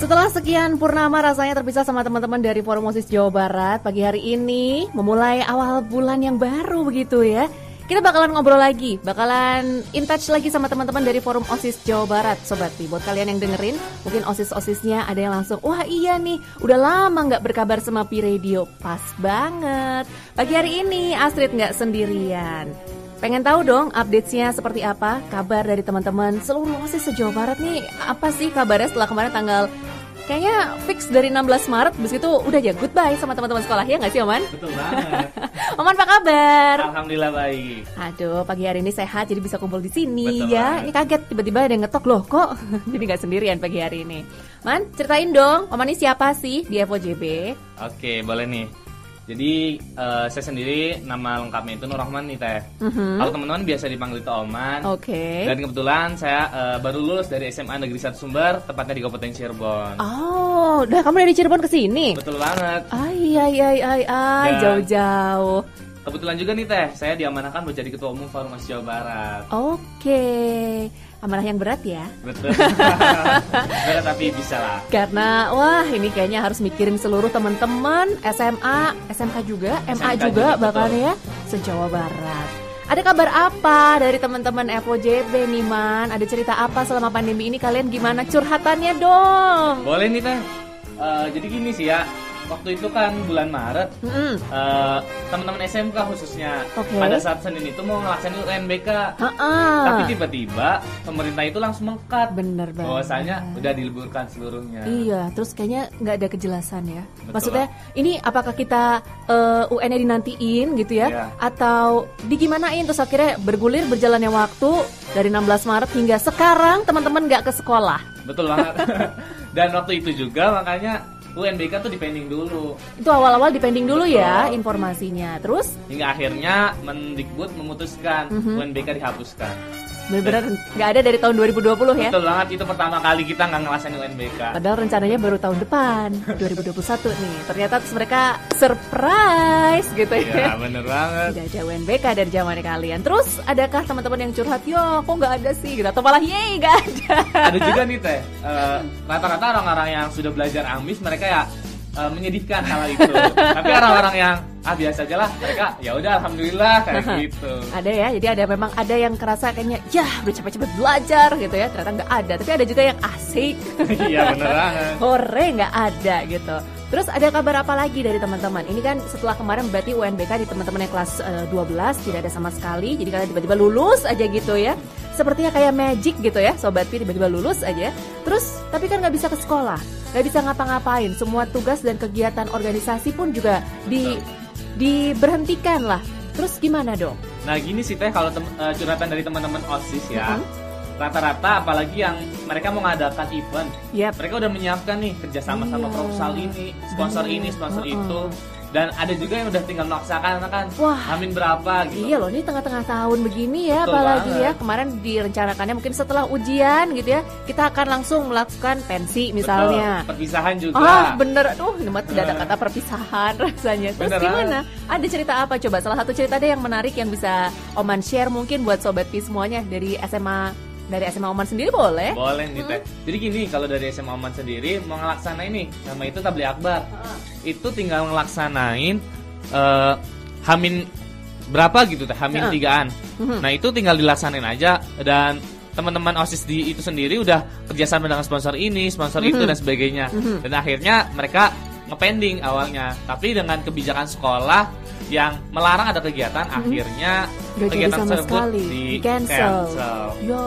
Setelah sekian purnama rasanya terpisah sama teman-teman dari Forum OSIS Jawa Barat Pagi hari ini memulai awal bulan yang baru begitu ya kita bakalan ngobrol lagi, bakalan in touch lagi sama teman-teman dari Forum OSIS Jawa Barat, Sobat. Buat kalian yang dengerin, mungkin OSIS-OSISnya ada yang langsung, wah iya nih, udah lama nggak berkabar sama Pi Radio. Pas banget. Pagi hari ini Astrid nggak sendirian. Pengen tahu dong update-nya seperti apa? Kabar dari teman-teman seluruh OSIS se-Jawa Barat nih, apa sih kabarnya setelah kemarin tanggal kayaknya fix dari 16 Maret Bis itu udah ya goodbye sama teman-teman sekolah ya nggak sih Oman? Betul banget. Oman apa kabar? Alhamdulillah baik. Aduh pagi hari ini sehat jadi bisa kumpul di sini Betul ya. banget. Ini kaget tiba-tiba ada yang ngetok loh kok. jadi nggak sendirian pagi hari ini. Man ceritain dong Oman ini siapa sih di FOJB? Oke, boleh nih. Jadi eh, saya sendiri nama lengkapnya itu Nur Rahman nih teh. Mhm. Kalau teman-teman biasa dipanggil itu Oman. Oke. Dan kebetulan saya eh, baru lulus dari SMA Negeri 1 Sumber, tepatnya di Kabupaten Cirebon. Oh, udah kamu dari Cirebon ke sini? Betul banget. Ay, ay, ay, ay, jauh-jauh. Kebetulan juga nih teh, saya diamanahkan buat jadi ketua umum Forum Mas Jawa Barat. Oke, amanah yang berat ya. Betul. Berat tapi bisa lah. Karena wah ini kayaknya harus mikirin seluruh teman-teman SMA, SMK juga, MA SMK juga juga, bahkan betul. ya se-Jawa Barat. Ada kabar apa dari teman-teman FOJB nih Man? Ada cerita apa selama pandemi ini kalian gimana curhatannya dong? Boleh nih teh. Eh, jadi gini sih ya, waktu itu kan bulan Maret, Mm-mm. eh, teman-teman SMK khususnya Oke. pada saat Senin itu mau ngelaksanain UNBK. Ha-ah. Tapi tiba-tiba pemerintah itu langsung mengkat Bener banget. bahwasanya udah diliburkan seluruhnya. Iya, terus kayaknya nggak ada kejelasan ya. Betul. Maksudnya ini apakah kita eh, UN-nya dinantiin gitu ya, Iya. atau digimanain terus akhirnya bergulir berjalannya waktu dari 16 Maret hingga sekarang teman-teman nggak ke sekolah. Betul banget. Dan waktu itu juga makanya UNBK tuh dipending dulu Itu awal-awal dipending dulu ya Betul. informasinya. Terus hingga akhirnya Mendikbud memutuskan Mhm. UNBK dihapuskan. Benar-benar nggak ada dari tahun 2020 ya. Betul banget itu pertama kali kita nggak ngelaksanain UNBK. Padahal rencananya baru tahun depan 2021 nih. Ternyata terus mereka surprise gitu ya. Ya bener banget. Tidak ada UNBK dari zaman kalian. Terus adakah teman-teman yang curhat, yo kok nggak ada sih? Gitu. Atau malah yeay nggak ada. Ada juga nih teh, eh, rata-rata orang-orang yang sudah belajar ambis mereka ya eh, menyedihkan hal itu. Tapi orang-orang yang ah biasa aja lah, mereka ya udah alhamdulillah kayak gitu. Ada ya, jadi ada memang ada yang kerasa kayaknya, ya udah cepet-cepet belajar gitu ya. Ternyata nggak ada. Tapi ada juga yang asik. Iya bener banget. Hore nggak ada gitu. Terus ada kabar apa lagi dari teman-teman? Ini kan setelah kemarin berarti UNBK di teman-teman yang kelas eh, 12 tidak ada sama sekali. Jadi kalian tiba-tiba lulus aja gitu ya. Sepertinya kayak magic gitu ya, sobat Pi tiba-tiba lulus aja. Terus tapi kan nggak bisa ke sekolah, nggak bisa ngapa-ngapain. Semua tugas dan kegiatan organisasi pun juga di diberhentikan lah. Terus gimana dong? Nah gini sih teh kalau eh, curhatan dari teman-teman osis ya, Mhm. rata-rata apalagi yang mereka mau ngadakan event, Yap. mereka udah menyiapkan nih kerjasama sama Iya. proposal ini, sponsor ini, sponsor Heeh. itu, dan ada juga yang udah tinggal melaksanakan kan, Wah. amin berapa gitu. Iya loh, ini tengah-tengah tahun begini ya, Betul apalagi banget. ya kemarin direncanakannya mungkin setelah ujian gitu ya, kita akan langsung melakukan pensi misalnya. Betul, perpisahan juga. Ah bener, aduh ini mah tidak ada Eh. kata perpisahan rasanya. Terus Bener gimana? Ada cerita apa coba? Salah satu cerita deh yang menarik yang bisa Oman share mungkin buat sobat Pi semuanya dari SMA dari SMA Oman sendiri boleh? Boleh nih teh. Jadi gini kalau dari SMA Oman sendiri mau ngelaksanain ini, nama itu tabli akbar. Itu tinggal ngelaksanain eh, Hamin berapa gitu teh, Hamin Heeh. tigaan. Mhm. Nah itu tinggal dilaksanain aja dan teman-teman osis di itu sendiri udah kerjasama dengan sponsor ini, sponsor itu Mhm. dan sebagainya. Mhm. Dan akhirnya mereka ngepending awalnya, tapi dengan kebijakan sekolah yang melarang ada kegiatan, akhirnya Mhm. Nggak jadi kegiatan sama tersebut sekali, di cancel. cancel. Ya,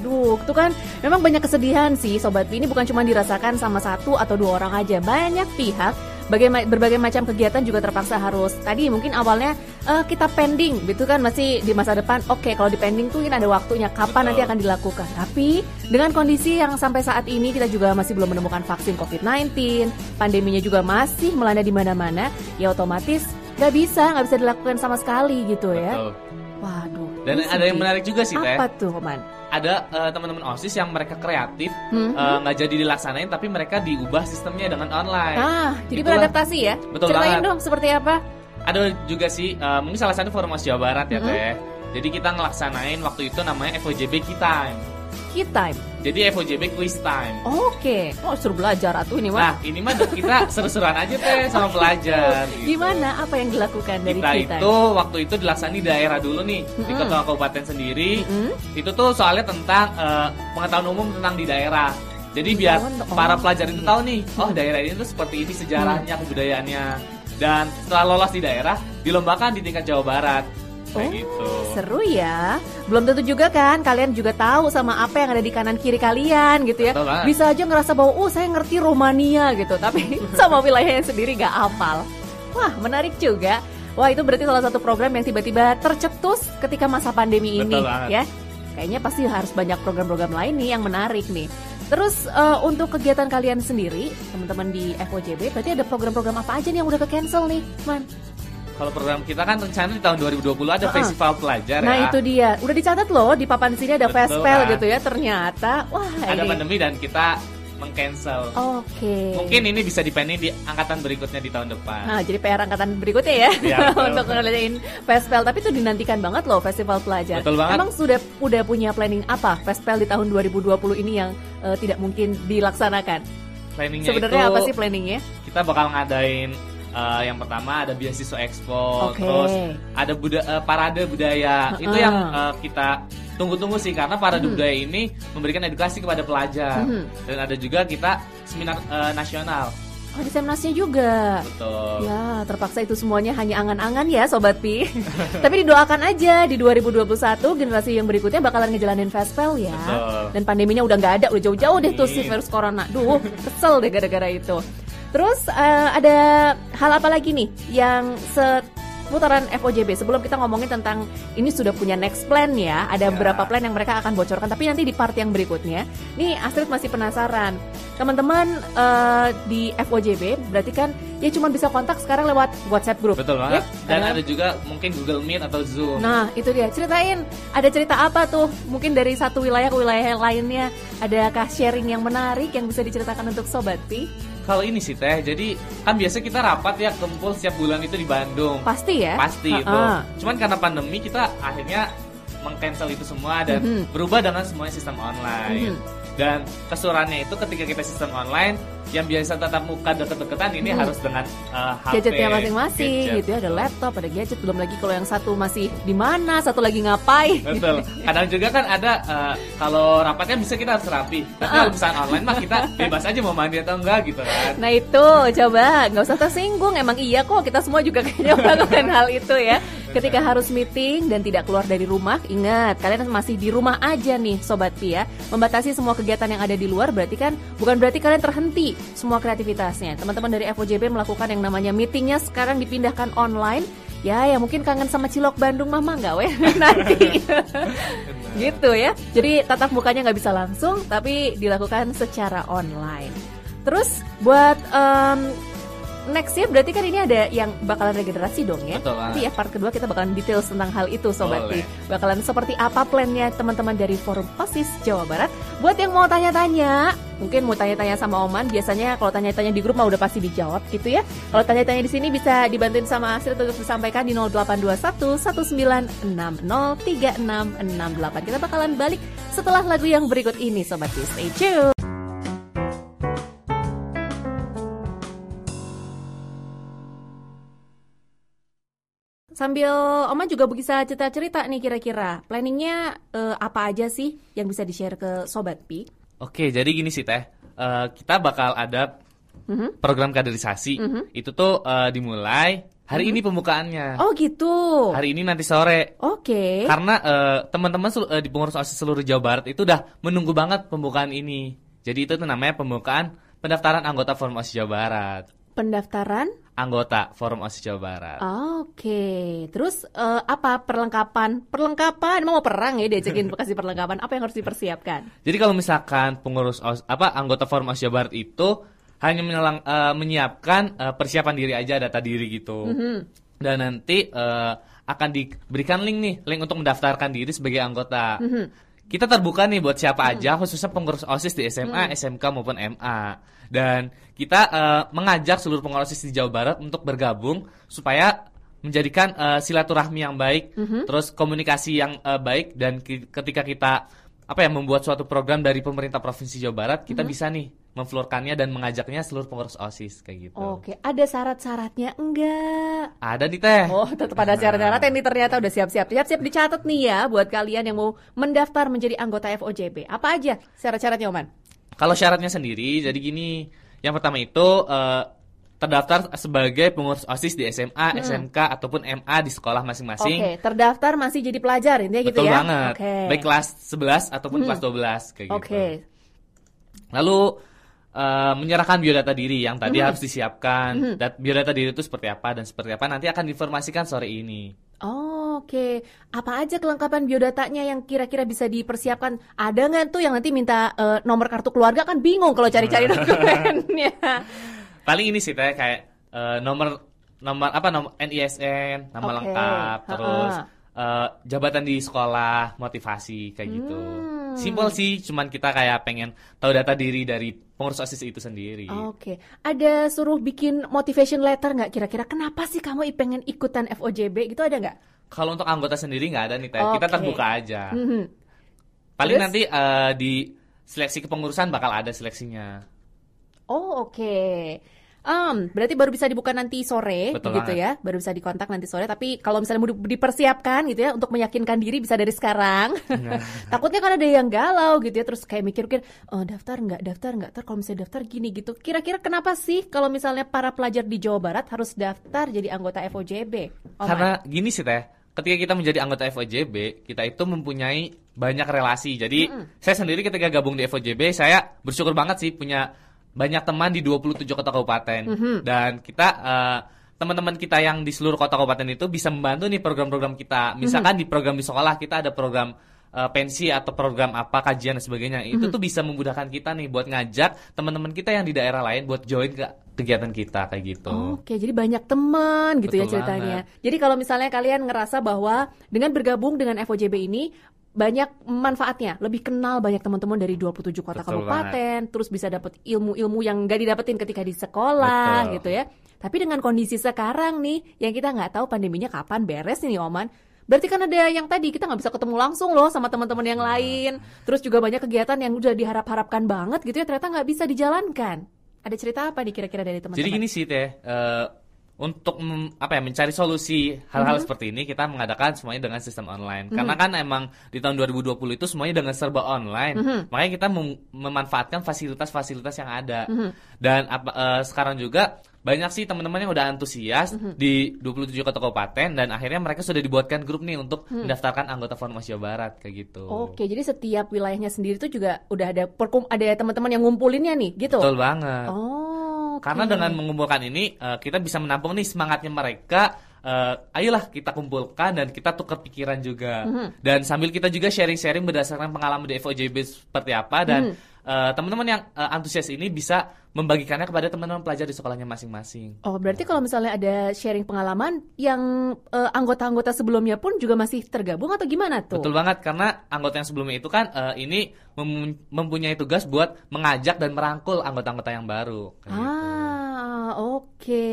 aduh, itu kan memang banyak kesedihan sih Sobat Pi. Ini bukan cuma dirasakan sama satu atau dua orang aja. Banyak pihak, bagai- berbagai macam kegiatan juga terpaksa harus. Tadi mungkin awalnya eh, kita pending, gitu kan masih di masa depan. Oke, kalau di pending tuh ini ada waktunya kapan Betul. nanti akan dilakukan. Tapi dengan kondisi yang sampai saat ini kita juga masih belum menemukan vaksin COVID-19, pandeminya juga masih melanda di mana-mana, ya otomatis nggak bisa, nggak bisa dilakukan sama sekali gitu ya. Betul. Waduh. Dan ada yang menarik juga sih teh. Apa tuh, Oman? Ada eh, teman-teman osis yang mereka kreatif Hmm. eh, nggak jadi dilaksanain tapi mereka diubah sistemnya dengan online. Ah, jadi Itulah. beradaptasi ya? Betul Ceritain banget. dong seperti apa? Ada juga sih eh, mungkin salah satu forum Mas Jawa Barat ya Mhm. teh. Jadi kita ngelaksanain waktu itu namanya FOJB Kita. Key Time. Jadi FOJB quiz time. Oke, oh suruh belajar atuh ini mah. Nah, ini mah kita seru-seruan aja teh sama pelajar. gitu. Gimana? Apa yang dilakukan dari kita Time? itu waktu itu dilaksanakan di daerah dulu nih di Mm-mm. kota kabupaten sendiri Mm-mm. itu tuh soalnya tentang eh, pengetahuan umum tentang di daerah jadi biar Pengetahuan- oh. para pelajar itu tahu nih oh daerah ini tuh seperti ini sejarahnya kebudayaannya dan setelah lolos di daerah dilombakan di tingkat Jawa Barat kayak gitu Oh, Seru ya. Belum tentu juga kan kalian juga tahu sama apa yang ada di kanan kiri kalian gitu ya. Betul. Bisa aja ngerasa bahwa oh saya ngerti Romania gitu, tapi sama wilayahnya sendiri gak hafal. Wah, menarik juga. Wah, itu berarti salah satu program yang tiba-tiba tercetus ketika masa pandemi ini Betul banget. ya. Kayaknya pasti harus banyak program-program lain nih yang menarik nih. Terus eh, untuk kegiatan kalian sendiri, teman-teman di FOJB, berarti ada program-program apa aja nih yang udah ke cancel nih, Man? Kalau program kita kan rencana di tahun 2020 ada Uh-uh. festival pelajar Nah ya itu dia, udah dicatat loh di papan sini ada Betul, festival Kak. gitu ya. Ternyata, wah ada ini. pandemi dan kita mengcancel Oke. mungkin ini bisa dipending di angkatan berikutnya di tahun depan Nah, jadi PR angkatan berikutnya ya, betul. untuk ngeliatin festival. Tapi itu dinantikan banget loh festival pelajar. Betul banget. Emang sudah udah punya planning apa festival di tahun 2020 ini yang eh, tidak mungkin dilaksanakan? planningnya Sebenarnya itu apa sih planningnya? kita bakal ngadain eh, yang pertama ada beasiswa expo, Oke. terus ada buda, eh, parade budaya. Itu Heeh. yang eh, kita tunggu-tunggu sih karena parade Hmm. budaya ini memberikan edukasi kepada pelajar. Mhm. Dan ada juga kita seminar eh, nasional. Oh, di Semnasnya juga. Betul. Ya, terpaksa itu semuanya hanya angan-angan ya Sobat Pi Tapi didoakan aja di 2021 generasi yang berikutnya bakalan ngejalanin festival ya Betul. Dan pandeminya udah nggak ada, udah jauh-jauh deh tuh si virus corona Duh, kesel deh gara-gara itu Terus eh, ada hal apa lagi nih yang seputaran FOJB sebelum kita ngomongin tentang ini sudah punya next plan ya ada Ya. beberapa plan yang mereka akan bocorkan tapi nanti di part yang berikutnya nih Astrid masih penasaran teman-teman eh, di FOJB berarti kan ya cuma bisa kontak sekarang lewat WhatsApp group Betul banget. Ya, Dan ada- ada juga mungkin Google Meet atau Zoom. Nah, itu dia. Ceritain, ada cerita apa tuh? Mungkin dari satu wilayah ke wilayah lainnya, adakah sharing yang menarik yang bisa diceritakan untuk Sobat Pi? Kalau ini sih teh, jadi kan biasa kita rapat ya kumpul setiap bulan itu di Bandung. Pasti ya? Pasti itu. Ha-ha. Cuman karena pandemi kita akhirnya mengcancel itu semua dan Mhm. berubah dengan semuanya sistem online. Mhm. Dan kesurannya itu ketika kita sistem online yang biasa tatap muka deket-deketan ini Mhm. harus dengan uh, HP, Gadgetnya masing-masing gadget. gitu ya, ada laptop, ada gadget, belum lagi kalau yang satu masih di mana, satu lagi ngapain. Betul. Kadang juga kan ada uh, kalau rapatnya bisa kita harus rapi. Tapi kalau misalnya online mah kita bebas aja mau mandi atau enggak gitu kan. Nah itu coba nggak usah tersinggung emang iya kok kita semua juga kayaknya melakukan hal itu ya ketika harus meeting dan tidak keluar dari rumah ingat kalian masih di rumah aja nih sobat Pi ya membatasi semua kegiatan yang ada di luar berarti kan bukan berarti kalian terhenti semua kreativitasnya. Teman-teman dari FOJB melakukan yang namanya meetingnya sekarang dipindahkan online. Ya ya mungkin kangen sama cilok Bandung mama nggak weh? Nanti. Gitu ya. Jadi tatap mukanya nggak bisa langsung tapi dilakukan secara online. Terus buat em, next ya berarti kan ini ada yang bakalan regenerasi dong ya? Betul banget. nanti ya part kedua kita bakalan details tentang hal itu sobat Boleh. bakalan seperti apa plannya teman-teman dari forum OSIS Jawa Barat. Buat yang mau tanya-tanya mungkin mau tanya-tanya sama Oman biasanya kalau tanya-tanya di grup mah udah pasti dijawab gitu ya. Kalau tanya-tanya di sini bisa dibantuin sama Astrid untuk disampaikan di 0821 1960 3668 kita bakalan balik setelah lagu yang berikut ini sobat stay tune Sambil Oma juga bisa cerita-cerita nih kira-kira planningnya eh, apa aja sih yang bisa di-share ke Sobat Pi? Oke, jadi gini sih teh. Eh, kita bakal ada Mhm. program kaderisasi. Mhm. Itu tuh eh, dimulai hari ini pembukaannya. Oh gitu. Hari ini nanti sore. Oke. Karena eh, teman-teman eh, di pengurus OSIS seluruh Jawa Barat itu udah menunggu banget pembukaan ini. Jadi itu tuh namanya pembukaan pendaftaran anggota Forum OSIS Jawa Barat. Pendaftaran? Anggota Forum OSIS Jawa Barat. Oke. Terus eh, apa perlengkapan? Perlengkapan mau perang ya diajakin kasih perlengkapan. Apa yang harus dipersiapkan? Jadi kalau misalkan pengurus OS, apa anggota Forum OSIS Jawa Barat itu hanya menyelang- eh, menyiapkan eh, persiapan diri aja data diri gitu. Mhm. Dan nanti eh, akan diberikan link nih, link untuk mendaftarkan diri sebagai anggota. Mhm. Kita terbuka nih buat siapa aja, khususnya pengurus OSIS di SMA, SMK maupun MA. Dan kita eh, mengajak seluruh pengurus OSIS di Jawa Barat untuk bergabung supaya menjadikan eh, silaturahmi yang baik, Mhm. terus komunikasi yang eh, baik dan ketika kita apa ya membuat suatu program dari pemerintah provinsi Jawa Barat kita Mhm. bisa nih memflurkannya dan mengajaknya seluruh pengurus osis kayak gitu. Oke, ada syarat-syaratnya enggak? Ada nih teh. Oh, tetap ada syarat-syarat ini ternyata udah siap-siap. Siap-siap dicatat nih ya buat kalian yang mau mendaftar menjadi anggota FOJB. Apa aja syarat-syaratnya, Oman? Kalau syaratnya sendiri, jadi gini, yang pertama itu eh, terdaftar sebagai pengurus OSIS di SMA, SMK ataupun MA di sekolah masing-masing. Hmm. Oke, terdaftar masih jadi pelajar intinya gitu Betul ya. banget. Oke. Hmm. Baik kelas 11 ataupun kelas 12 kayak gitu. Oke. Lalu eh, menyerahkan biodata diri yang tadi Hmm. harus disiapkan. Dat biodata diri itu seperti apa dan seperti apa nanti akan diinformasikan sore ini. Oh, Oke, apa aja kelengkapan biodatanya yang kira-kira bisa dipersiapkan? Ada nggak tuh yang nanti minta eh, nomor kartu keluarga kan bingung kalau cari-cari dokumennya. Paling ini sih teh kayak eh, nomor nomor apa nomor NISN, nama Oke, lengkap, terus eh, jabatan di sekolah, motivasi kayak gitu. Hmm. Simpel sih, cuman kita kayak pengen tahu data diri dari pengurus OSIS itu sendiri. Oke, ada suruh bikin motivation letter nggak kira-kira? Kenapa sih kamu pengen ikutan FOJB gitu ada nggak? Kalau untuk anggota sendiri nggak ada nih teh, kita Oke. terbuka aja. Mhm. Paling Terus? nanti eh, di seleksi kepengurusan bakal ada seleksinya. Oh oke. Em, berarti baru bisa dibuka nanti sore, Betul gitu ya? banget. Baru bisa dikontak nanti sore. Tapi kalau misalnya mau di- dipersiapkan gitu ya untuk meyakinkan diri bisa dari sekarang. Nah. Takutnya kan ada yang galau gitu ya, terus kayak mikir-mikir, oh daftar nggak, daftar nggak, ter kalau misalnya daftar gini gitu. Kira-kira kenapa sih kalau misalnya para pelajar di Jawa Barat harus daftar jadi anggota FOJB? Oh, Karena gini sih teh, ketika kita menjadi anggota FOJB, kita itu mempunyai banyak relasi. Jadi saya sendiri ketika gabung di FOJB, saya bersyukur banget sih punya banyak teman di 27 kota kabupaten. Dan kita eh, teman-teman kita yang di seluruh kota kabupaten itu bisa membantu nih program-program kita. Misalkan di program di sekolah kita ada program eh, pensi atau program apa kajian dan sebagainya. Itu tuh bisa memudahkan kita nih buat ngajak teman-teman kita yang di daerah lain buat join ke kegiatan kita kayak gitu. Oke, jadi banyak teman gitu ya Betul ceritanya. Jadi kalau misalnya kalian ngerasa bahwa dengan bergabung dengan FOJB ini banyak manfaatnya, lebih kenal banyak teman-teman dari 27 kota Betul kabupaten, terus bisa dapat ilmu-ilmu yang nggak didapetin ketika di sekolah Betul. gitu ya. Tapi dengan kondisi sekarang nih, yang kita nggak tahu pandeminya kapan beres nih Oman. Berarti kan ada yang tadi kita nggak bisa ketemu langsung loh sama teman-teman yang lain. Terus juga banyak kegiatan yang udah diharap-harapkan banget gitu ya, ternyata nggak bisa dijalankan. Ada cerita apa nih kira-kira dari teman-teman? Jadi gini sih teh, eh, untuk apa ya mencari solusi hal-hal seperti ini kita mengadakan semuanya dengan sistem online. Karena kan emang di tahun 2020 itu semuanya dengan serba online. Makanya kita mem- memanfaatkan fasilitas-fasilitas yang ada. Dan apa eh, sekarang juga banyak sih teman-teman yang udah antusias di 27 kota kabupaten dan akhirnya mereka sudah dibuatkan grup nih untuk mendaftarkan anggota Formas Jawa Barat kayak gitu. Oke, jadi setiap wilayahnya sendiri tuh juga udah ada perkum ada teman-teman yang ngumpulinnya nih, gitu. Betul banget. Oh, oke. Karena dengan mengumpulkan ini eh, kita bisa menampung nih semangatnya mereka. eh, ayolah kita kumpulkan dan kita tukar pikiran juga. Dan sambil kita juga sharing-sharing berdasarkan pengalaman di FOJB seperti apa dan eh, teman-teman yang eh, antusias ini bisa membagikannya kepada teman-teman pelajar di sekolahnya masing-masing. Oh, berarti kalau misalnya ada sharing pengalaman yang eh, anggota-anggota sebelumnya pun juga masih tergabung atau gimana tuh? Betul banget karena anggota yang sebelumnya itu kan eh, ini mem- mempunyai tugas buat mengajak dan merangkul anggota-anggota yang baru. Gitu. Ah, oke.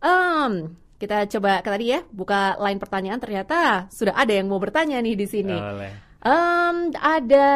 Em, kita coba ke tadi ya, buka line pertanyaan ternyata sudah ada yang mau bertanya nih di sini. Boleh. Em, ada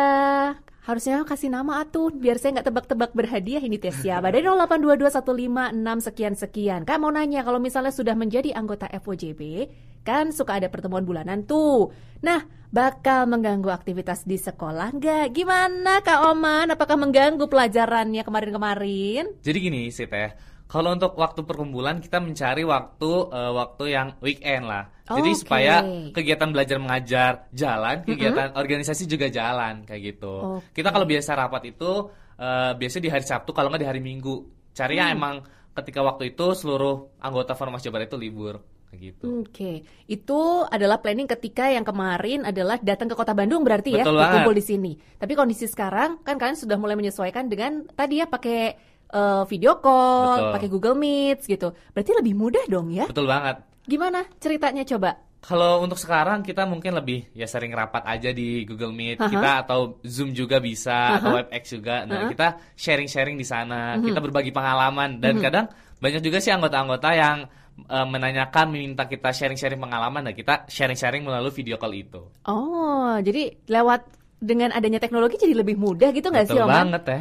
harusnya kasih nama atuh biar saya nggak tebak-tebak berhadiah ini tes ya. Dari 08221556 sekian sekian. Kak mau nanya kalau misalnya sudah menjadi anggota FOJB, kan suka ada pertemuan bulanan tuh. Nah, bakal mengganggu aktivitas di sekolah nggak? Gimana Kak Oman? Apakah mengganggu pelajarannya kemarin-kemarin? Jadi gini sih teh, kalau untuk waktu perkumpulan kita mencari waktu eh, waktu yang weekend lah. Jadi Oke. supaya kegiatan belajar mengajar jalan, kegiatan organisasi juga jalan kayak gitu. Oke. Kita kalau biasa rapat itu eh, biasanya di hari Sabtu kalau nggak di hari Minggu. Carinya Hmm. emang ketika waktu itu seluruh anggota Formas Jawa Barat itu libur kayak gitu. Oke, itu adalah planning ketika yang kemarin adalah datang ke kota Bandung berarti ya, Betul berkumpul banget. di sini. Tapi kondisi sekarang kan kalian sudah mulai menyesuaikan dengan tadi ya pakai eh, video call, pakai Google Meet gitu. Berarti lebih mudah dong ya? Betul banget. Gimana ceritanya coba? Kalau untuk sekarang kita mungkin lebih ya sering rapat aja di Google Meet Aha. kita atau Zoom juga bisa atau Aha. WebEx juga. Nah. Mhm. kita sharing-sharing di sana, kita berbagi pengalaman dan kadang banyak juga sih anggota-anggota yang eh, menanyakan meminta kita sharing-sharing pengalaman dan kita sharing-sharing melalui video call itu. Oh, jadi lewat dengan adanya teknologi jadi lebih mudah gitu nggak sih Betul Oman? banget ya.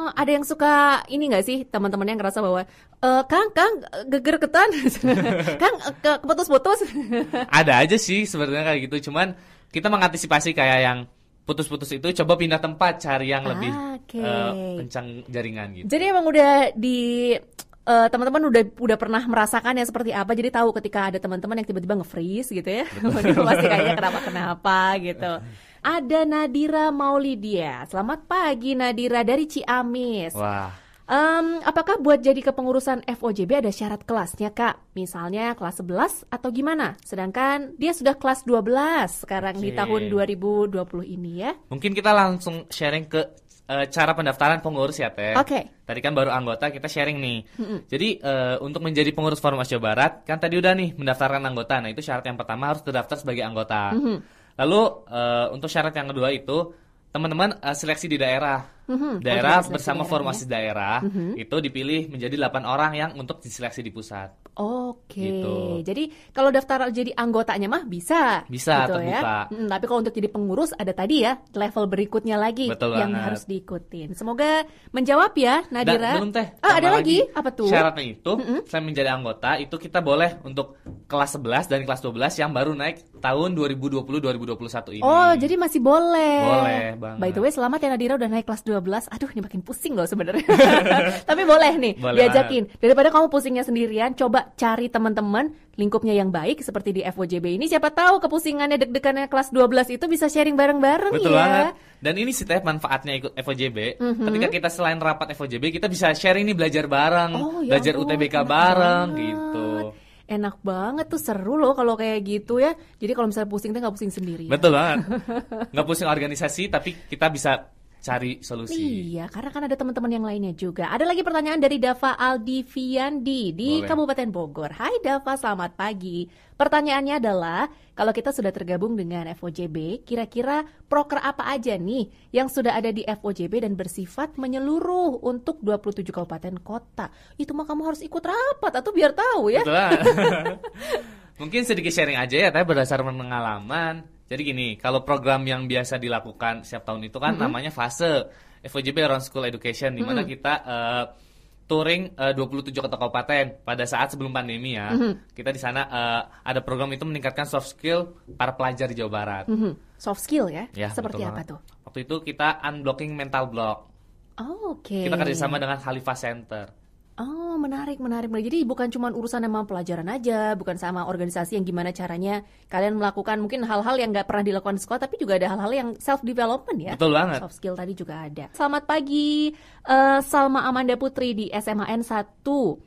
Oh, ada yang suka ini nggak sih teman-teman yang ngerasa bahwa "Eh, Kang, Kang, geger ketan, Kang, ke keputus-putus. Ada aja sih sebenarnya kayak gitu. Cuman kita mengantisipasi kayak yang putus-putus itu coba pindah tempat cari yang lebih Ah, Oke. eh, kencang jaringan gitu. Jadi emang udah di eh, teman-teman udah udah pernah merasakan ya seperti apa jadi tahu ketika ada teman-teman yang tiba-tiba nge-freeze gitu ya pasti kayaknya kenapa kenapa gitu ada Nadira Maulidia selamat pagi Nadira dari Ciamis Wah, Em, apakah buat jadi kepengurusan FOJB ada syarat kelasnya kak misalnya kelas 11 atau gimana sedangkan dia sudah kelas 12 sekarang di Oke. tahun 2020 ini ya mungkin kita langsung sharing ke eh, cara pendaftaran pengurus ya Teh. Oke. Tadi kan baru anggota kita sharing nih. Jadi eh, untuk menjadi pengurus Forum Asia Barat kan tadi udah nih mendaftarkan anggota. Nah itu syarat yang pertama harus terdaftar sebagai anggota. Lalu eh, untuk syarat yang kedua itu teman-teman eh, seleksi di daerah. Mhm. Daerah Oh, bersama daerah Forum ya. Daerah itu dipilih menjadi 8 orang yang untuk diseleksi di pusat. Oke, Gitu. jadi kalau daftar jadi anggotanya mah bisa, Bisa, gitu terbuka. ya. Mm, tapi kalau untuk jadi pengurus ada tadi ya level berikutnya lagi Betul yang banget. harus diikutin. Semoga menjawab ya, Dan Nadira. belum teh. Ah, ada tambah lagi? Apa tuh? Syaratnya itu selain menjadi anggota itu kita boleh untuk kelas 11 dan kelas 12 yang baru naik tahun 2020-2021 ini. Oh, jadi masih boleh. Boleh banget. By the way, selamat ya Nadira udah naik kelas 12. Aduh, ini makin pusing loh sebenarnya. Tapi boleh nih, Boleh diajakin. Daripada kamu pusingnya sendirian, coba cari teman-teman lingkupnya yang baik seperti di FOJB ini. Siapa tahu kepusingannya deg-degannya kelas 12 itu bisa sharing bareng-bareng Betul ya. banget. Dan ini sih teh manfaatnya ikut FOJB. Mhm. Ketika kita selain rapat FOJB, kita bisa sharing nih belajar bareng, Oh, ya belajar ampun, UTBK bareng banget. gitu. Enak banget tuh seru loh kalau kayak gitu ya. Jadi kalau misalnya pusing tuh nggak pusing sendiri. Betul banget. Nggak pusing organisasi, tapi kita bisa cari solusi. Iya, karena kan ada teman-teman yang lainnya juga. Ada lagi pertanyaan dari Dava Aldiviandi di Boleh. Kabupaten Bogor. Hai Dava, selamat pagi. Pertanyaannya adalah, kalau kita sudah tergabung dengan FOJB, kira-kira proker apa aja nih yang sudah ada di FOJB dan bersifat menyeluruh untuk 27 kabupaten kota? Itu mah kamu harus ikut rapat atau biar tahu ya. Betul. Mungkin sedikit sharing aja ya, tapi berdasarkan pengalaman. Jadi gini, kalau program yang biasa dilakukan setiap tahun itu kan namanya fase FOJB Around School Education, di mana kita eh, touring eh, 27 kota kabupaten pada saat sebelum pandemi ya. Kita di sana eh, ada program itu meningkatkan soft skill para pelajar di Jawa Barat. Mhm. Soft skill ya? Ya, Seperti apa banget. tuh? Waktu itu kita unblocking mental block. Oh, Oke. Kita kerjasama dengan Khalifah Center. Oh, menarik, menarik, menarik. Jadi bukan cuma urusan sama pelajaran aja, bukan sama organisasi yang gimana caranya kalian melakukan mungkin hal-hal yang nggak pernah dilakukan di sekolah, tapi juga ada hal-hal yang self development ya. Betul banget. Soft skill tadi juga ada. Selamat pagi, eh, Salma Amanda Putri di SMAN 1.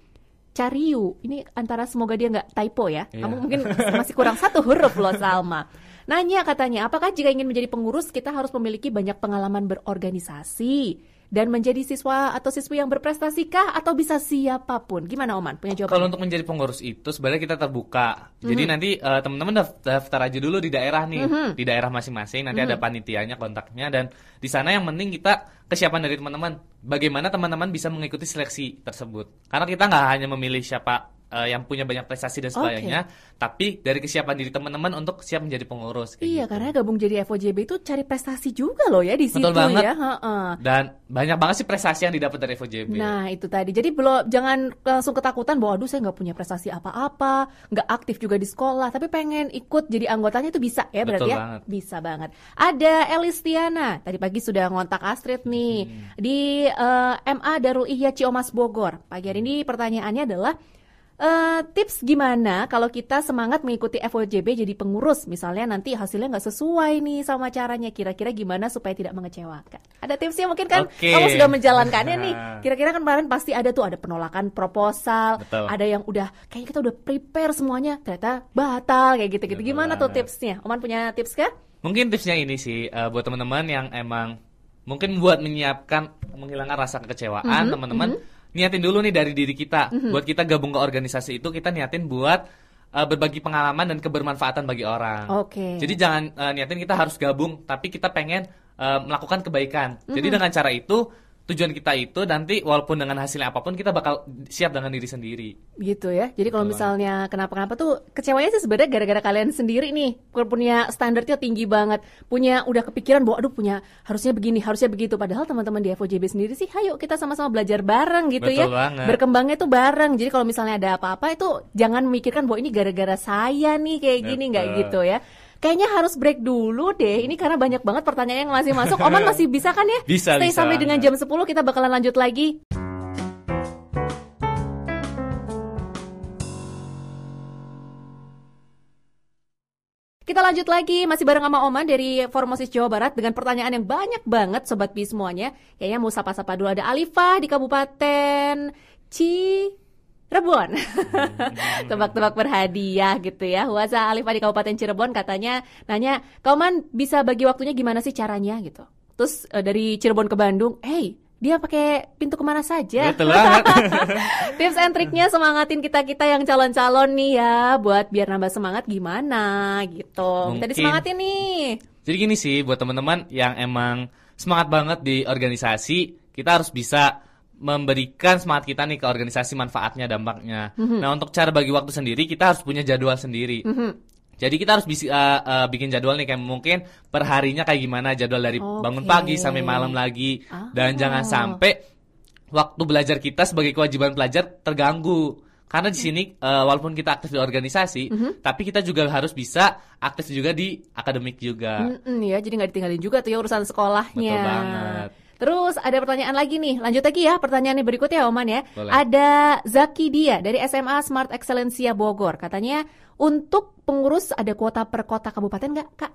Cariu, ini antara semoga dia nggak typo ya. Iya. Kamu mungkin masih kurang satu huruf loh Salma. Nanya katanya, apakah jika ingin menjadi pengurus kita harus memiliki banyak pengalaman berorganisasi dan menjadi siswa atau siswi yang berprestasi kah atau bisa siapa pun? Gimana Oman? Punya jawaban? Kalau untuk menjadi pengurus itu sebenarnya kita terbuka. Jadi nanti eh, teman-teman daf- daftar aja dulu di daerah nih, di daerah masing-masing. Nanti ada panitianya, kontaknya dan di sana yang penting kita kesiapan dari teman-teman. Bagaimana teman-teman bisa mengikuti seleksi tersebut? Karena kita nggak hanya memilih siapa eh, yang punya banyak prestasi dan sebagainya, tapi dari kesiapan diri teman-teman untuk siap menjadi pengurus. Iya, gitu. karena gabung jadi FOJB itu cari prestasi juga loh ya di situ Betul banget. ya. Heeh. Dan banyak banget sih prestasi yang didapat dari FOJB. Nah itu tadi, jadi belum jangan langsung ketakutan bahwa aduh saya nggak punya prestasi apa-apa, nggak aktif juga di sekolah, tapi pengen ikut jadi anggotanya itu bisa ya berarti Betul ya, banget. bisa banget. Ada Elistiana, tadi pagi sudah ngontak Astrid nih Hmm. di eh, MA Darul Ihya Ciomas Bogor. Pagi hari ini pertanyaannya adalah eh, tips gimana kalau kita semangat mengikuti FOJB jadi pengurus, misalnya nanti hasilnya nggak sesuai nih sama caranya, kira-kira gimana supaya tidak mengecewakan? Ada tipsnya mungkin kan? Oke. Kamu sudah menjalankannya nih. Kira-kira kan kemarin pasti ada tuh ada penolakan proposal, Betul. ada yang udah kayaknya kita udah prepare semuanya, ternyata batal kayak gitu-gitu. Betul Gimana tuh tipsnya? Oman punya tips kan? Mungkin tipsnya ini sih eh, buat teman-teman yang emang mungkin buat menyiapkan menghilangkan rasa kekecewaan Mhm, teman-teman niatin dulu nih dari diri kita buat kita gabung ke organisasi itu kita niatin buat eh, berbagi pengalaman dan kebermanfaatan bagi orang. Oke. Jadi jangan eh, niatin kita harus gabung tapi kita pengen eh, melakukan kebaikan. Jadi Mhm. dengan cara itu tujuan kita itu nanti walaupun dengan hasilnya apa pun kita bakal siap dengan diri sendiri. Gitu ya. Jadi kalau misalnya kenapa-kenapa tuh kecewanya sih sebenarnya gara-gara kalian sendiri nih. Punya standarnya tinggi banget. Punya udah kepikiran bahwa aduh punya harusnya begini, harusnya begitu. Padahal teman-teman di FOJB sendiri sih, ayo kita sama-sama belajar bareng gitu ya. Betul banget. Berkembangnya tuh bareng. Jadi kalau misalnya ada apa-apa itu jangan memikirkan bahwa ini gara-gara saya nih kayak gini nggak gitu ya. Kayaknya harus break dulu deh. Ini karena banyak banget pertanyaan yang masih masuk. Oman masih bisa kan ya? Bisa, Stay bisa sampai dengan jam banget. 10 kita bakalan lanjut lagi. Kita lanjut lagi, masih bareng sama Oman dari Formosis Jawa Barat dengan pertanyaan yang banyak banget Sobat Bi semuanya. Kayaknya mau sapa-sapa dulu ada Alifah di Kabupaten Cirebon. Tebak-tebak berhadiah gitu ya. Waza Alifah di Kabupaten Cirebon katanya nanya, Kauman bisa bagi waktunya gimana sih caranya gitu. Terus eh, dari Cirebon ke Bandung, hey dia pakai pintu ke mana saja? Tips and triknya semangatin kita-kita yang calon-calon nih ya Buat biar nambah semangat gimana gitu Kita Mungkin. disemangatin nih Jadi gini sih buat teman-teman yang emang semangat banget di organisasi, kita harus bisa memberikan semangat kita nih ke organisasi manfaatnya dampaknya. Mhm. Nah untuk cara bagi waktu sendiri kita harus punya jadwal sendiri. Mhm. Jadi kita harus bisa uh, uh, bikin jadwal nih kayak mungkin per harinya kayak gimana jadwal dari bangun Oke. pagi sampai malam lagi dan Ah. jangan sampai waktu belajar kita sebagai kewajiban pelajar terganggu. Karena di sini uh, walaupun kita aktif di organisasi, Mhm. tapi kita juga harus bisa aktif juga di akademik juga. Mm-mm, ya, jadi nggak ditinggalin juga tuh ya urusan sekolahnya. Betul banget. Terus ada pertanyaan lagi nih, lanjut lagi ya pertanyaan yang berikutnya Oman ya. Boleh. Ada Zaki Dia dari SMA Smart Excellencia Bogor, katanya untuk pengurus ada kuota per kota kabupaten nggak kak?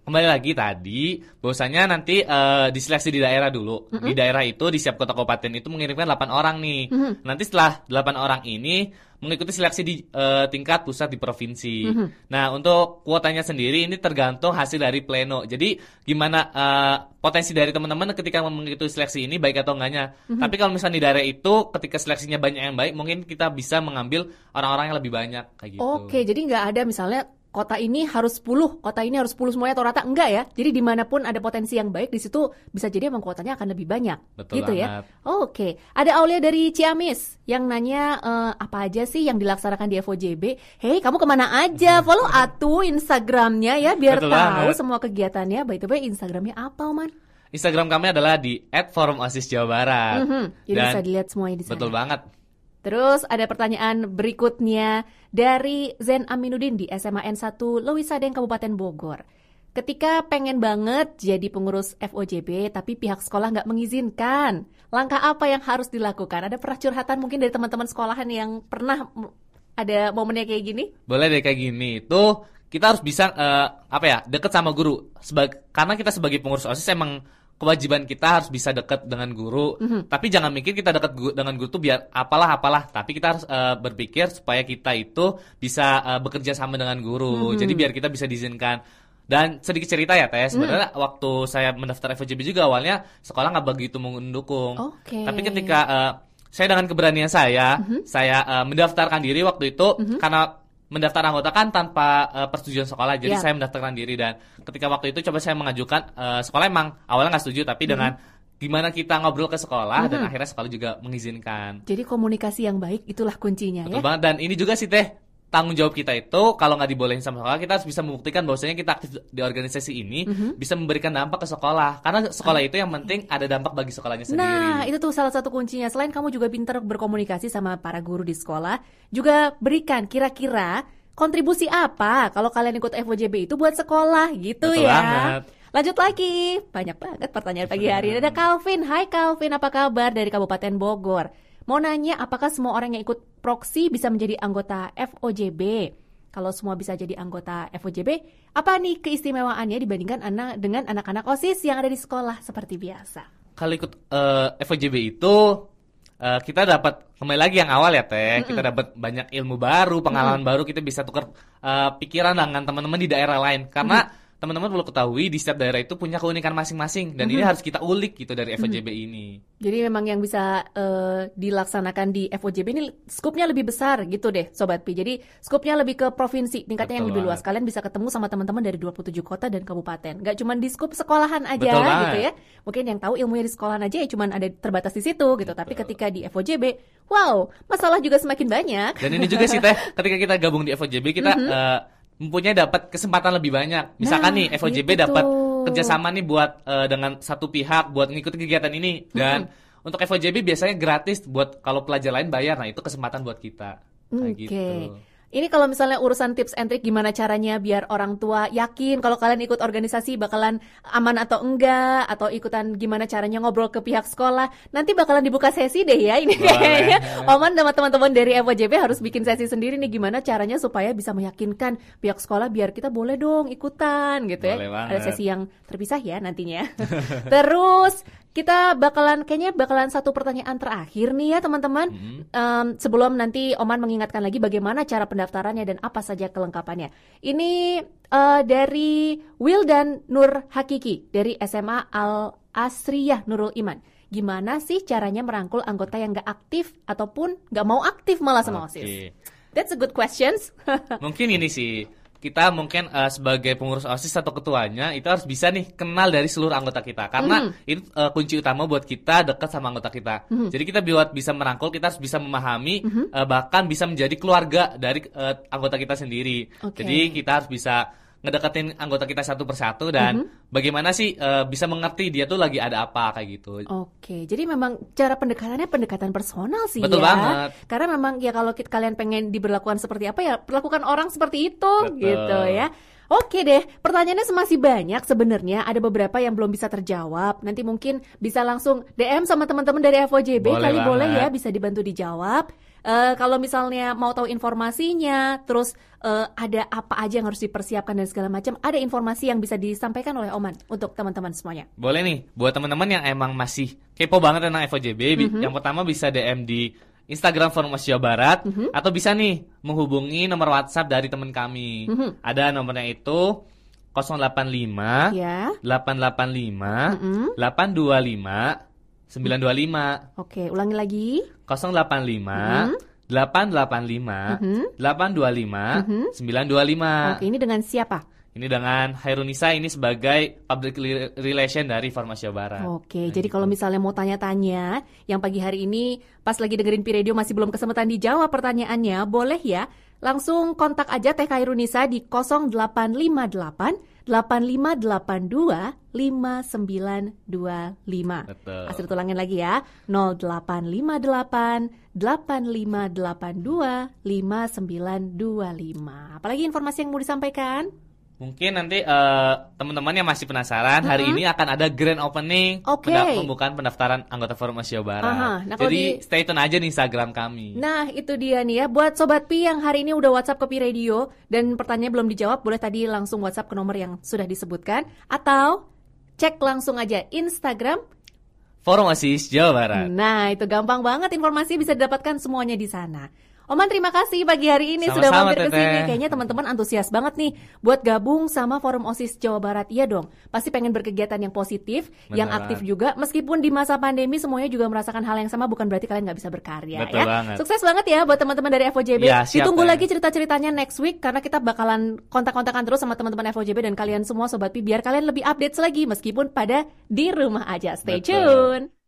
Kembali lagi tadi, bahwasanya nanti eh, diseleksi di daerah dulu. Di daerah itu di setiap kota kabupaten itu mengirimkan 8 orang nih. Nanti setelah 8 orang ini mengikuti seleksi di eh, tingkat pusat di provinsi. Nah, untuk kuotanya sendiri ini tergantung hasil dari pleno. Jadi gimana eh, potensi dari teman-teman ketika mengikuti seleksi ini baik atau enggaknya. Tapi kalau misalnya di daerah itu ketika seleksinya banyak yang baik, mungkin kita bisa mengambil orang-orang yang lebih banyak kayak gitu. Oke, jadi nggak ada misalnya kota ini harus 10, kota ini harus 10 semuanya atau rata enggak ya. Jadi di mana pun ada potensi yang baik di situ bisa jadi emang kuotanya akan lebih banyak. Betul gitu ya. banget. Oke, ada Aulia dari Ciamis yang nanya eh, apa aja sih yang dilaksanakan di FOJB. Hei, kamu ke mana aja? Follow atu Instagramnya ya biar Betul tahu banget. semua kegiatannya. By the way, Instagramnya apa, Oman? Instagram kami adalah di @forumosis_jawa_barat. Mhm, Jadi Dan- bisa dilihat semuanya di sana. Betul banget. Terus ada pertanyaan berikutnya dari Zen Aminuddin di SMA N1 Lewisadeng Kabupaten Bogor. Ketika pengen banget jadi pengurus FOJB tapi pihak sekolah nggak mengizinkan, langkah apa yang harus dilakukan? Ada pernah curhatan mungkin dari teman-teman sekolahan yang pernah ada momennya kayak gini? Boleh deh kayak gini. Tuh kita harus bisa eh, apa ya deket sama guru. Sebag karena kita sebagai pengurus osis emang kewajiban kita harus bisa deket dengan guru. Tapi jangan mikir kita deket gu- dengan guru tuh biar apalah apalah. Tapi kita harus eh, berpikir supaya kita itu bisa eh, bekerja sama dengan guru. Jadi biar kita bisa diizinkan. Dan sedikit cerita ya Teh, sebenarnya waktu saya mendaftar FOJB juga awalnya sekolah nggak begitu mendukung. Oke. Tapi ketika eh, saya dengan keberanian saya, saya eh, mendaftarkan diri waktu itu karena mendaftar anggota kan tanpa eh, persetujuan sekolah. Jadi Ya. saya mendaftarkan diri dan ketika waktu itu coba saya mengajukan eh, sekolah emang awalnya nggak setuju tapi dengan gimana kita ngobrol ke sekolah dan akhirnya sekolah juga mengizinkan. Jadi komunikasi yang baik itulah kuncinya Betul ya. banget dan ini juga sih teh tanggung jawab kita itu kalau nggak dibolehin sama sekolah kita harus bisa membuktikan bahwasanya kita aktif di organisasi ini Mhm. bisa memberikan dampak ke sekolah karena sekolah itu yang penting ada dampak bagi sekolahnya sendiri. Nah, itu tuh salah satu kuncinya. Selain kamu juga pintar berkomunikasi sama para guru di sekolah, juga berikan kira-kira kontribusi apa kalau kalian ikut FOJB itu buat sekolah gitu Betul ya. banget. Lanjut lagi, banyak banget pertanyaan pagi hari ini. Ada Calvin, Hai Calvin, apa kabar dari Kabupaten Bogor? Mau nanya apakah semua orang yang ikut proksi bisa menjadi anggota FOJB? Kalau semua bisa jadi anggota FOJB, apa nih keistimewaannya dibandingkan anak dengan anak-anak OSIS yang ada di sekolah seperti biasa? kalau ikut eh, FOJB itu eh, kita dapat kembali lagi yang awal ya teh. Kita dapat banyak ilmu baru pengalaman baru kita bisa tukar eh, pikiran dengan teman-teman di daerah lain. Karena teman-teman perlu ketahui di setiap daerah itu punya keunikan masing-masing dan Mhm. ini harus kita ulik gitu dari FOJB ini. Jadi memang yang bisa eh, dilaksanakan di FOJB ini skupnya lebih besar gitu deh Sobat Pi. Jadi skupnya lebih ke provinsi, tingkatnya yang Betul lebih luas. Kalian bisa ketemu sama teman-teman dari 27 kota dan kabupaten. Gak cuma di skup sekolahan aja Betul banget. gitu ya. Mungkin yang tahu ilmunya di sekolahan aja ya cuma ada terbatas di situ gitu. Tapi ketika di FOJB, wow, masalah juga semakin banyak. Dan ini juga sih teh, ketika kita gabung di FOJB kita eh, mempunyai dapat kesempatan lebih banyak. Misalkan. Nah, nih FOJB gitu dapat kerjasama nih buat eh, dengan satu pihak buat ngikutin kegiatan ini dan untuk FOJB biasanya gratis buat kalau pelajar lain bayar. Nah itu kesempatan buat kita. Oke. gitu. Ini kalau misalnya urusan tips and trick gimana caranya biar orang tua yakin kalau kalian ikut organisasi bakalan aman atau enggak atau ikutan gimana caranya ngobrol ke pihak sekolah. Nanti bakalan dibuka sesi deh ya ini Boleh. kayaknya. Oman sama teman-teman dari FOJB harus bikin sesi sendiri nih gimana caranya supaya bisa meyakinkan pihak sekolah biar kita boleh dong ikutan gitu ya. Boleh banget. Ada sesi yang terpisah ya nantinya. Terus kita bakalan kayaknya bakalan satu pertanyaan terakhir nih ya teman-teman. Mhm. Em, sebelum nanti Oman mengingatkan lagi bagaimana cara pendaftarannya dan apa saja kelengkapannya. Ini eh, dari Will dan Nur Hakiki dari SMA Al Asriyah Nurul Iman. Gimana sih caranya merangkul anggota yang nggak aktif ataupun nggak mau aktif malah sama Oke. OSIS? That's a good questions. Mungkin ini sih kita mungkin eh, sebagai pengurus OSIS atau ketuanya itu harus bisa nih kenal dari seluruh anggota kita karena itu eh, kunci utama buat kita dekat sama anggota kita. Jadi kita buat bisa merangkul kita harus bisa memahami eh, bahkan bisa menjadi keluarga dari eh, anggota kita sendiri. Oke. Jadi kita harus bisa ngedeketin anggota kita satu persatu dan bagaimana sih eh, bisa mengerti dia tuh lagi ada apa kayak gitu. Oke, jadi memang cara pendekatannya pendekatan personal sih Betul ya. banget. Karena memang ya kalau kita, kalian pengen diberlakukan seperti apa ya perlakukan orang seperti itu Betul. gitu ya. Oke deh, pertanyaannya masih banyak sebenarnya. Ada beberapa yang belum bisa terjawab. Nanti mungkin bisa langsung DM sama teman-teman dari FOJB Boleh kali boleh banget. ya bisa dibantu dijawab. Eh, kalau misalnya mau tahu informasinya, terus eh, ada apa aja yang harus dipersiapkan dan segala macam, ada informasi yang bisa disampaikan oleh Oman untuk teman-teman semuanya. Boleh nih, buat teman-teman yang emang masih kepo banget tentang FOJB, bi- Mhm. yang pertama bisa DM di Instagram Forum Jawa Barat, Mhm. atau bisa nih menghubungi nomor WhatsApp dari teman kami. Mhm. Ada nomornya itu 085 Ya. 885 Mm-mm. 825 925 Oke, ulangi lagi. 085 885 Mhm. 825 Mhm. 925. Oke, ini dengan siapa? Ini dengan Hairunisa ini sebagai public Rel- relation dari Farmasi Barat. Oke, Nah, jadi gitu. kalau misalnya mau tanya-tanya, yang pagi hari ini pas lagi dengerin Pi Radio masih belum kesempatan dijawab pertanyaannya, boleh ya langsung kontak aja Teh Kairunisa di 0858 8582 5925. Betul. Asli tulangin lagi ya. 0858 8582 5925. Apalagi informasi yang mau disampaikan? Mungkin nanti eh, teman-teman yang masih penasaran hari ini akan ada grand opening Oke. penda- pembukaan pendaftaran anggota Forum Asia Barat. Aha, nah Jadi di- stay tune aja di Instagram kami. Nah, itu dia nih ya. Buat Sobat Pi yang hari ini udah WhatsApp ke Pi Radio dan pertanyaan belum dijawab, boleh tadi langsung WhatsApp ke nomor yang sudah disebutkan atau cek langsung aja Instagram. Forum Asis Jawa Barat. Nah, itu gampang banget informasi bisa didapatkan semuanya di sana. Oman terima kasih pagi hari ini sudah Sama-sama, mampir ke sini. Kayaknya teman-teman antusias banget nih buat gabung sama Forum OSIS Jawa Barat. Iya dong. Pasti pengen berkegiatan yang positif, yang Benar. aktif juga. Meskipun di masa pandemi semuanya juga merasakan hal yang sama, bukan berarti kalian nggak bisa berkarya Betul ya. banget. Sukses banget ya buat teman-teman dari FOJB. Iya, siap, Ditunggu Teh. lagi cerita-ceritanya next week karena kita bakalan kontak-kontakan terus sama teman-teman FOJB dan kalian semua sobat Pi biar kalian lebih update lagi meskipun pada di rumah aja. Stay Betul. tune.